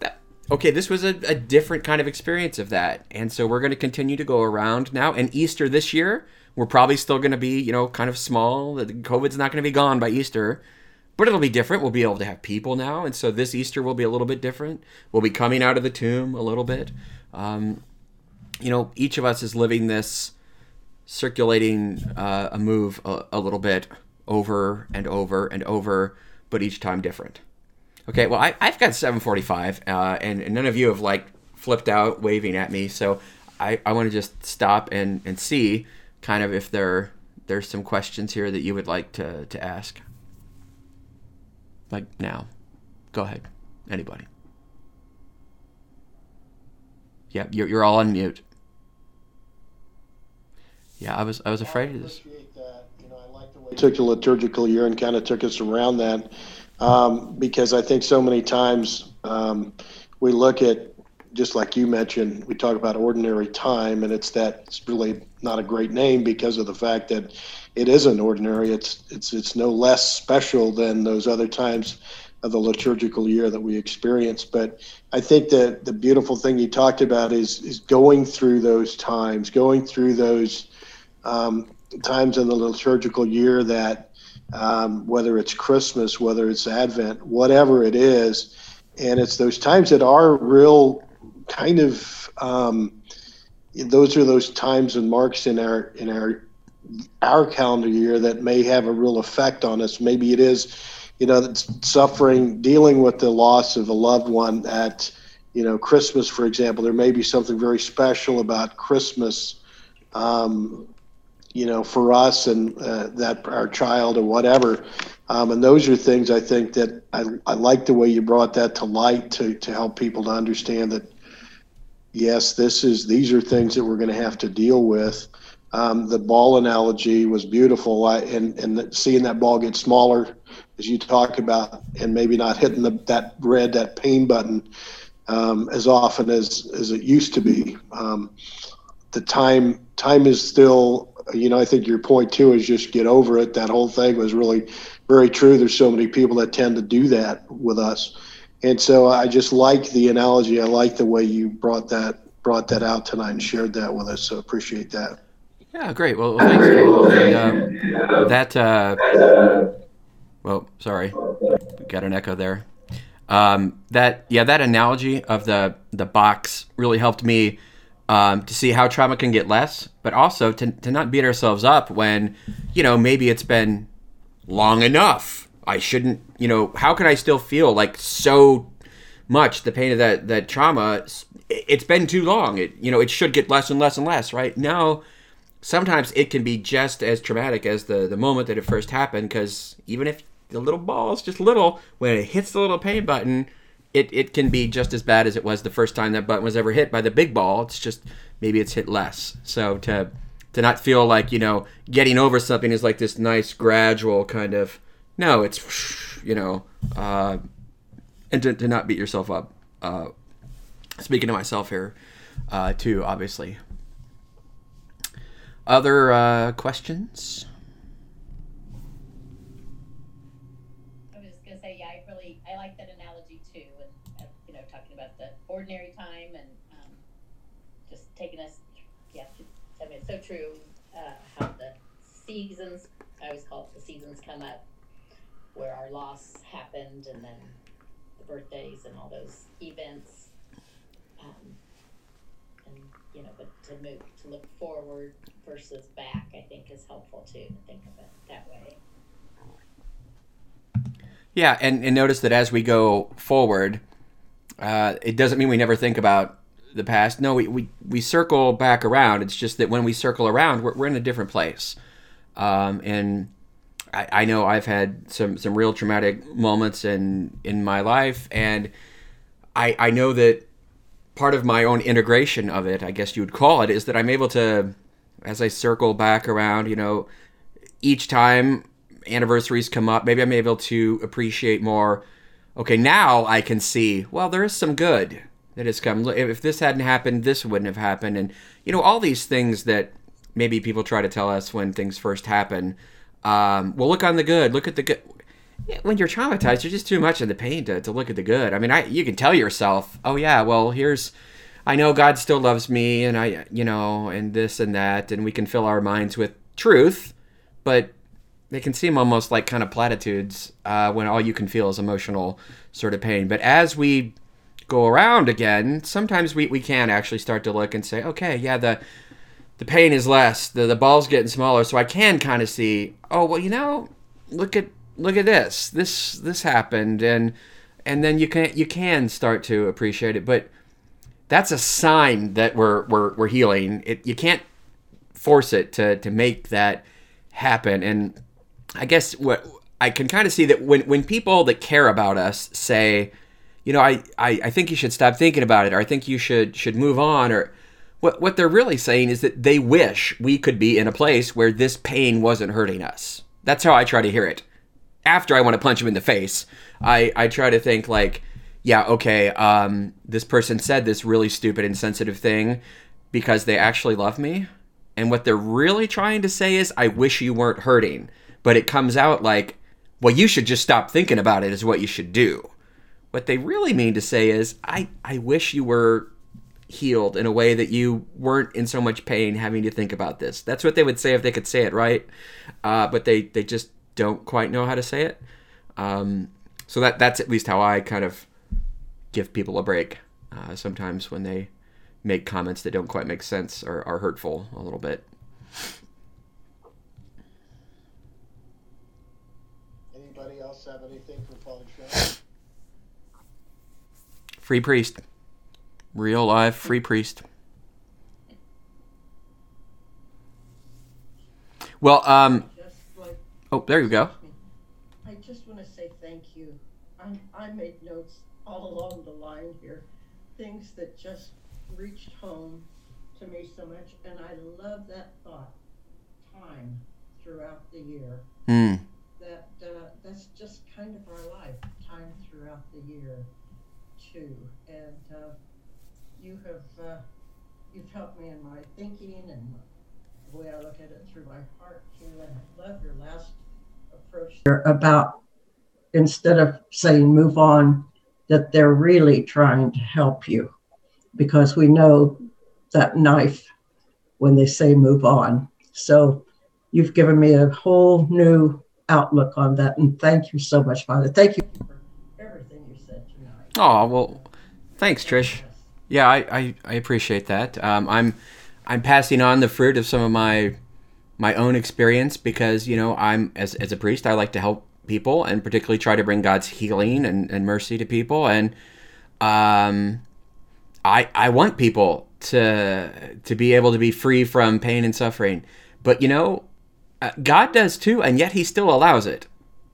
That, okay, this was a, a different kind of experience of that. And so we're going to continue to go around now. And Easter this year, we're probably still going to be, you know, kind of small. The COVID's not going to be gone by Easter, but it'll be different. We'll be able to have people now. And so this Easter will be a little bit different. We'll be coming out of the tomb a little bit. Um, you know, each of us is living this circulating uh, a move a, a, little bit over and over and over, but each time different. Okay, well, I, have got 745, uh, and, and, none of you have like flipped out waving at me, so I, I want to just stop and, and see kind of if there there's some questions here that you would like to, to ask. Like now. Go ahead. Anybody. Yeah, you're, you're all on mute. Yeah, I was I was afraid of this. You know, I like the way you took the liturgical year and kind of took us around that um, because I think so many times um, we look at just like you mentioned, we talk about ordinary time, and it's that it's really not a great name because of the fact that it isn't ordinary. It's it's it's no less special than those other times of the liturgical year that we experience. But I think that the beautiful thing you talked about is is going through those times, going through those um, times in the liturgical year that um, whether it's Christmas, whether it's Advent, whatever it is, and it's those times that are real kind of um, those are those times and marks in our in our our calendar year that may have a real effect on us. Maybe it is, you know, suffering, dealing with the loss of a loved one at, you know, Christmas, for example. There may be something very special about Christmas, um, you know, for us and uh, that our child or whatever. Um, and those are things I think that I, I like the way you brought that to light to, to help people to understand that yes, this is these are things that we're going to have to deal with. Um, the ball analogy was beautiful, I, and and seeing that ball get smaller, as you talk about, and maybe not hitting the, that red that pain button um, as often as as it used to be. Um, the time time is still, you know, I think your point too is just get over it. That whole thing was really very true. There's so many people that tend to do that with us and so I just like the analogy. I like the way you brought that brought that out tonight and shared that with us. So appreciate that. Yeah, great. Well, well thanks. And, uh, that. Uh, well, sorry, got an echo there. Um, that yeah, that analogy of the the box really helped me um, to see how trauma can get less, but also to to not beat ourselves up when you know maybe it's been long enough I shouldn't, you know, how can I still feel like so much the pain of that that trauma? It's been too long. It you know it should get less and less and less. Right now, sometimes it can be just as traumatic as the the moment that it first happened. Because even if the little ball is just little, when it hits the little pain button, it it can be just as bad as it was the first time that button was ever hit by the big ball. It's just maybe it's hit less. So to to not feel like you know getting over something is like this nice gradual kind of no, it's you know, uh, and to, to not beat yourself up. Uh, speaking to myself here, uh, too, obviously. Other uh, questions? I was just gonna say, yeah, I really I like that analogy too, and uh, you know, talking about the ordinary time and um, just taking us, yeah, I mean, it's so true. Uh, how the seasons, I always call it the seasons come up where our loss happened and then the birthdays and all those events. Um, and, you know, but to move, to look forward versus back, I think is helpful too, to think of it that way. Yeah, and, and notice that as we go forward, uh, it doesn't mean we never think about the past. No, we, we, we circle back around. It's just that when we circle around, we're, we're in a different place. Um, and I, I know I've had some, some real traumatic moments in, in my life. And I, I know that part of my own integration of it, I guess you would call it, is that I'm able to, as I circle back around, you know, each time anniversaries come up, maybe I'm able to appreciate more. Okay, now I can see, well, there is some good that has come. If this hadn't happened, this wouldn't have happened. And, you know, all these things that maybe people try to tell us when things first happen. Um, well, look on the good. Look at the good. When you're traumatized, you're just too much in the pain to, to look at the good. I mean, I you can tell yourself, oh yeah, well here's, I know God still loves me, and I, you know, and this and that, and we can fill our minds with truth, but they can seem almost like kind of platitudes uh, when all you can feel is emotional sort of pain. But as we go around again, sometimes we, we can actually start to look and say, okay, yeah, the the pain is less, the the ball's getting smaller, so I can kind of see, oh well, you know, look at look at this, this this happened, and and then you can you can start to appreciate it, but that's a sign that we're we're we're healing. It you can't force it to to make that happen, and I guess what I can kind of see that when when people that care about us say you know, I, I, I think you should stop thinking about it, or I think you should should move on, or what what they're really saying is that they wish we could be in a place where this pain wasn't hurting us. That's how I try to hear it. After I want to punch them in the face, I, I try to think like, yeah, okay, um, this person said this really stupid, insensitive thing because they actually love me. And what they're really trying to say is, I wish you weren't hurting. But it comes out like, well, you should just stop thinking about it, is what you should do. What they really mean to say is, I, I wish you were healed in a way that you weren't in so much pain having to think about this. That's what they would say if they could say it right, uh, but they, they just don't quite know how to say it. Um, so that that's at least how I kind of give people a break uh, sometimes when they make comments that don't quite make sense or are hurtful a little bit. Anybody else have anything for Father Shawn? Free priest. Real live free priest. Well, um, like, oh, there you go. I just want to say thank you. I, I made notes all along the line here, things that just reached home to me so much, and I love that thought. Time throughout the year. Hmm. That uh, that's just kind of our life. Time throughout the year, too. And uh, you have uh, you've helped me in my thinking and the way I look at it through my heart, Kayla. I love your last approach there about instead of saying move on, that they're really trying to help you because we know that knife when they say move on. So you've given me a whole new outlook on that. And thank you so much, Father. Thank you for everything you said tonight. Oh well, thanks, Trish. Yeah, I, I, I appreciate that. Um, I'm I'm passing on the fruit of some of my my own experience because you know I'm as as a priest I like to help people and particularly try to bring God's healing and, and mercy to people and um I I want people to to be able to be free from pain and suffering but you know uh, God does too and yet he still allows it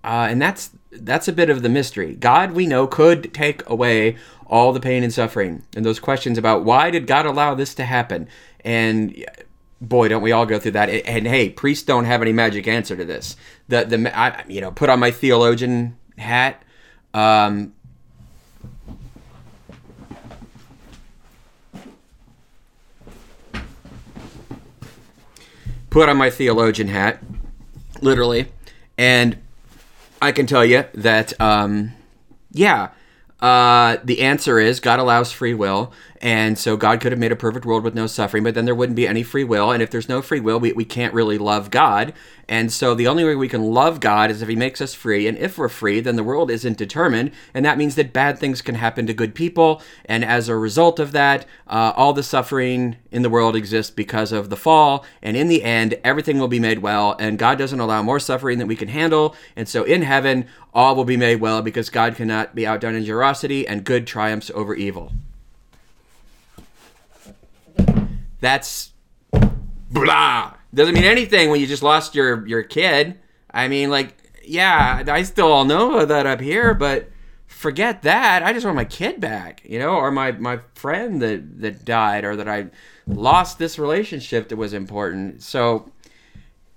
uh, and that's that's a bit of the mystery. God, we know, could take away all the pain and suffering, and those questions about why did God allow this to happen, and boy, don't we all go through that? And hey, priests don't have any magic answer to this. The the I, you know, put on my theologian hat. Um, put on my theologian hat, literally, and I can tell you that, um, yeah, uh, the answer is God allows free will. And so God could have made a perfect world with no suffering, but then there wouldn't be any free will. And if there's no free will, we, we can't really love God. And so the only way we can love God is if He makes us free. And if we're free, then the world isn't determined. And that means that bad things can happen to good people. And as a result of that, uh, all the suffering in the world exists because of the fall. And in the end, everything will be made well. And God doesn't allow more suffering than we can handle. And so in heaven, all will be made well because God cannot be outdone in generosity, and good triumphs over evil. That's blah. Doesn't mean anything when you just lost your your kid. I mean, like, yeah, I still all know that up here, but forget that. I just want my kid back, you know, or my my friend that that died, or that I lost this relationship that was important. So,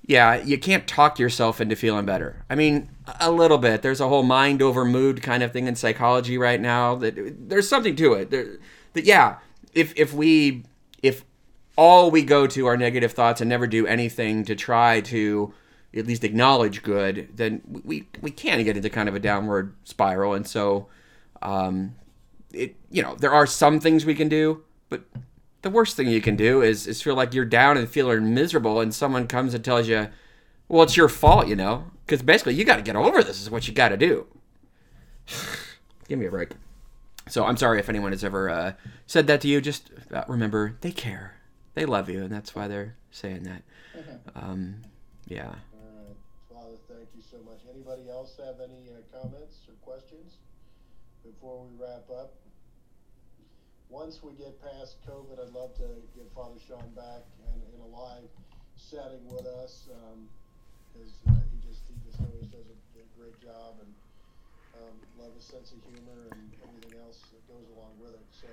yeah, you can't talk yourself into feeling better. I mean, a little bit. There's a whole mind over mood kind of thing in psychology right now. That there's something to it. There, that yeah, if if we if all we go to are negative thoughts and never do anything to try to at least acknowledge good, then we we can get into kind of a downward spiral. And so, um, it you know there are some things we can do, but the worst thing you can do is is feel like you're down and feeling miserable, and someone comes and tells you, "Well, it's your fault," you know, because basically you got to get over this. Is what you got to do. Give me a break. So I'm sorry if anyone has ever uh, said that to you. Just uh, remember, they care, they love you, and that's why they're saying that. Um, yeah. All right, Father, thank you so much. Anybody else have any uh, comments or questions before we wrap up? Once we get past COVID, I'd love to get Father Shawn back and in a live setting with us. Um, uh, he just, he just always does a, a great job and, um, love his sense of humor and everything else that goes along with it. So,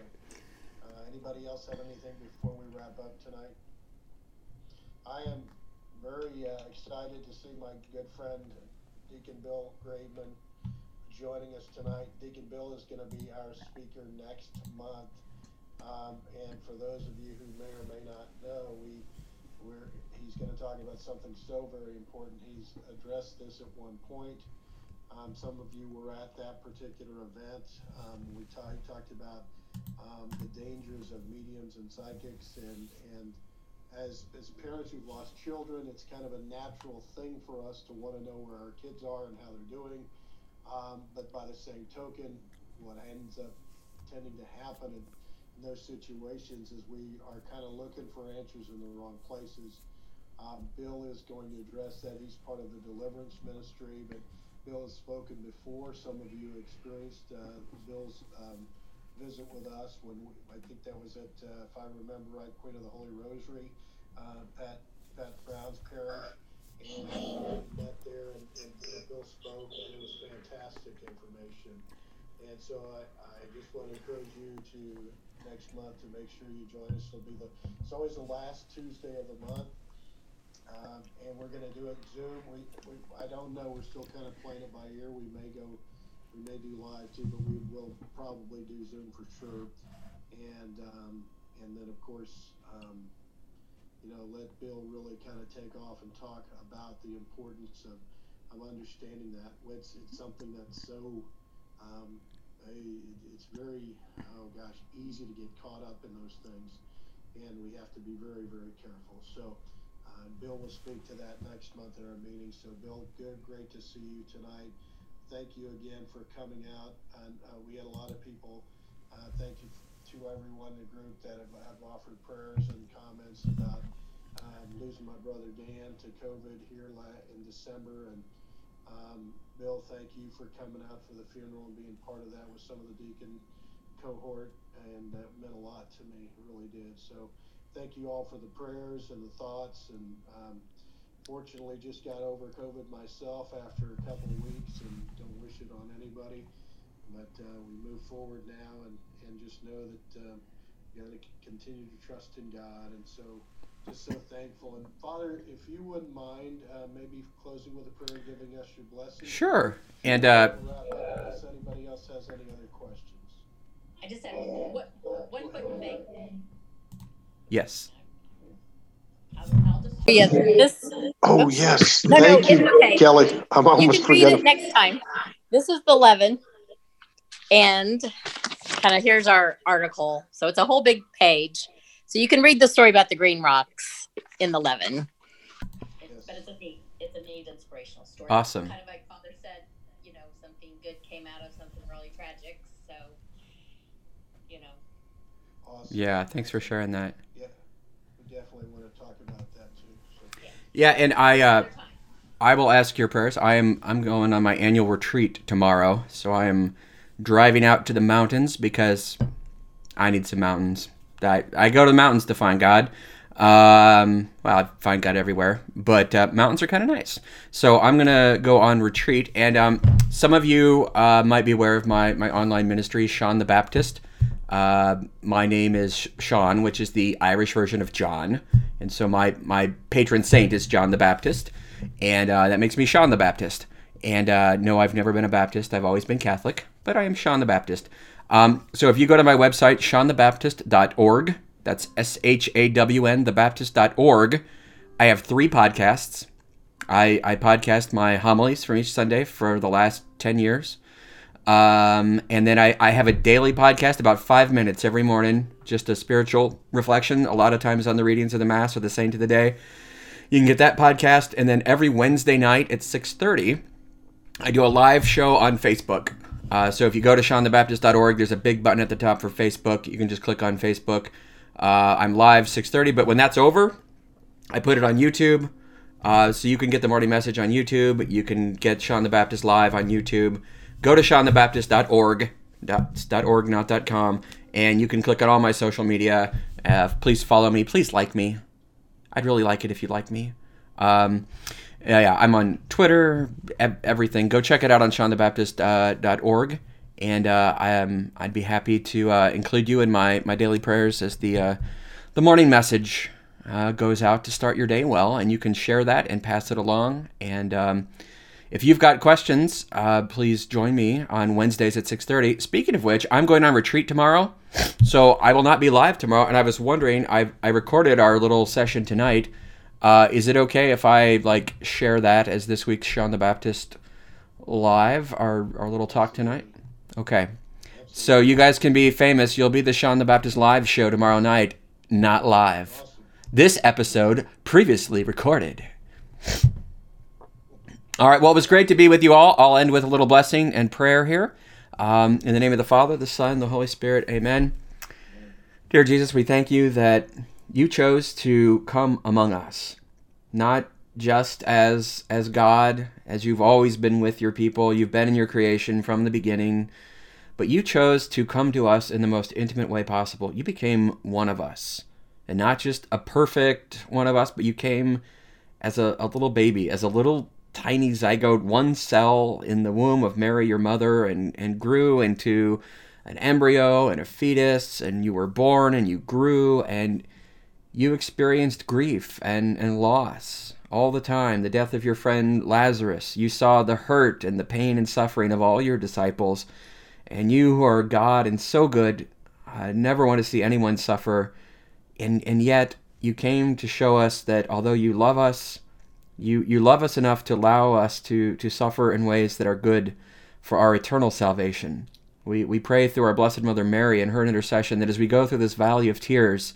uh, anybody else have anything before we wrap up tonight? I am very uh, excited to see my good friend Deacon Bill Graveman joining us tonight. Deacon Bill is going to be our speaker next month. Um, and for those of you who may or may not know, we we're, he's going to talk about something so very important. He's addressed this at one point. Um, some of you were at that particular event. Um, we he talked about um, the dangers of mediums and psychics and and as as parents who've lost children, it's kind of a natural thing for us to want to know where our kids are and how they're doing. Um, but by the same token, what ends up tending to happen in, in those situations is we are kind of looking for answers in the wrong places. Um, Bill is going to address that. He's part of the deliverance ministry, but Bill has spoken before. Some of you experienced uh, Bill's um, visit with us when we, I think that was at, uh, if I remember right, Queen of the Holy Rosary, uh, Pat Pat Brown's parish, and we met there, and, and, and Bill spoke, and it was fantastic information. And so I, I just want to encourage you to next month to make sure you join us. It'll be the it's always the last Tuesday of the month. Um, and we're going to do it Zoom. We, we, I don't know. We're still kind of playing it by ear. We may go we may do live too, but we will probably do Zoom for sure. And um, and then of course, um, you know, let Bill really kind of take off and talk about the importance of, of understanding that. It's it's something that's so um, a, it's very oh gosh easy to get caught up in those things, and we have to be very very careful. So. Uh, Bill will speak to that next month in our meeting. So, Bill, good, great to see you tonight thank you again for coming out. And uh, we had a lot of people. Uh, thank you to everyone in the group that have, have offered prayers and comments about um, losing my brother Dan to COVID here in December. And um, Bill, thank you for coming out for the funeral and being part of that with some of the deacon cohort. And that meant a lot to me, it really did. So thank you all for the prayers and the thoughts. And um, fortunately just got over COVID myself after a couple of weeks and wish it on anybody. But uh, we move forward now and, and just know that uh, you got to continue to trust in God. And so just so thankful. And Father, if you wouldn't mind, uh, maybe closing with a prayer, giving us your blessing. Sure. And uh, unless anybody else has any other questions. I just have one, one quick thing. yes. I'll, I'll just. Yeah, this. Oh yes, No, no, thank you, okay. Kelly. I'm You almost can read it forgetting. next time. This is the Leaven, and kind of here's our article. So it's a whole big page. So you can read the story about the Green Rocks in the Leaven. But it's a neat, it's a neat inspirational story. Awesome. Kind of like Father said, you know, something good came out of something really tragic. So, you know, Awesome. Yeah. Thanks for sharing that. Yeah, we definitely want to talk about that too. So. Yeah, and I uh, another time. I will ask your prayers. I am I'm going on my annual retreat tomorrow, so I am driving out to the mountains because I need some mountains. I, I go to the mountains to find God. Um, well, I find God everywhere, but uh, mountains are kind of nice. So I'm gonna go on retreat, and um, some of you uh, might be aware of my my online ministry, Shawn the Baptist. Uh, my name is Shawn, which is the Irish version of John, and so my my patron saint is John the Baptist, and uh, that makes me Shawn the Baptist. And uh, no, I've never been a Baptist. I've always been Catholic, but I am Shawn the Baptist. Um, so if you go to my website, ShawnTheBaptist.org, that's S H A W N, thebaptist.org. I have three podcasts. I, I podcast my homilies from each Sunday for the last 10 years. Um, and then I, I have a daily podcast about five minutes every morning, just a spiritual reflection, a lot of times on the readings of the Mass or the Saint of the Day. You can get that podcast. And then every Wednesday night at 6.30, I do a live show on Facebook. Uh, so if you go to ShawnTheBaptist.org, there's a big button at the top for Facebook. You can just click on Facebook. Uh, I'm live 6:30, but when that's over, I put it on YouTube. Uh, so you can get the morning message on YouTube. You can get Shawn the Baptist live on YouTube. Go to ShawnTheBaptist.org, dot, .org, not .com, and you can click on all my social media. Uh, please follow me. Please like me. I'd really like it if you like me. Um, yeah, yeah, I'm on Twitter, everything. Go check it out on ShawnTheBaptist.org. Uh, and uh, I am I'd be happy to uh, include you in my, my daily prayers as the uh, the morning message uh, goes out to start your day well, and you can share that and pass it along. And um, if you've got questions, uh, please join me on Wednesdays at six thirty. Speaking of which, I'm going on retreat tomorrow, so I will not be live tomorrow. And I was wondering, I I recorded our little session tonight. Uh, is it okay if I like share that as this week's Shawn the Baptist live, our our little talk tonight? Okay. So you guys can be famous. You'll be the Shawn the Baptist live show tomorrow night. Not live. This episode previously recorded. All right. Well, it was great to be with you all. I'll end with a little blessing and prayer here. Um, in the name of the Father, the Son, the Holy Spirit. Amen. Dear Jesus, we thank you that you chose to come among us, not just as as God, as you've always been with your people. You've been in your creation from the beginning, but you chose to come to us in the most intimate way possible. You became one of us, and not just a perfect one of us, but you came as a, a little baby, as a little tiny zygote, one cell in the womb of Mary, your mother, and and grew into an embryo and a fetus, and you were born and you grew and you experienced grief and, and loss all the time, the death of your friend Lazarus. You saw the hurt and the pain and suffering of all your disciples. And you who are God and so good, uh, never want to see anyone suffer. And, and yet, you came to show us that although you love us, you, you love us enough to allow us to, to suffer in ways that are good for our eternal salvation. We, we pray through our Blessed Mother Mary and her intercession that as we go through this valley of tears,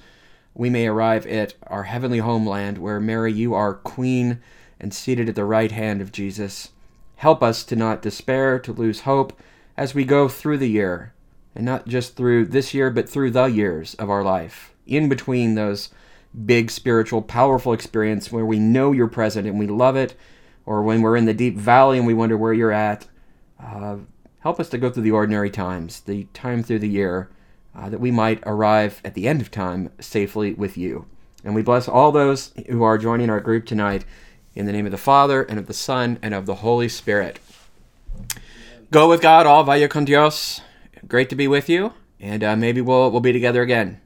we may arrive at our heavenly homeland where, Mary, you are Queen and seated at the right hand of Jesus. Help us to not despair, to lose hope as we go through the year, and not just through this year, but through the years of our life, in between those big spiritual, powerful experience where we know you're present and we love it, or when we're in the deep valley and we wonder where you're at. Uh, help us to go through the ordinary times, the time through the year uh, that we might arrive at the end of time safely with you. And we bless all those who are joining our group tonight in the name of the Father, and of the Son, and of the Holy Spirit. Go with God, all vaya con Dios. Great to be with you, and uh, maybe we'll, we'll be together again.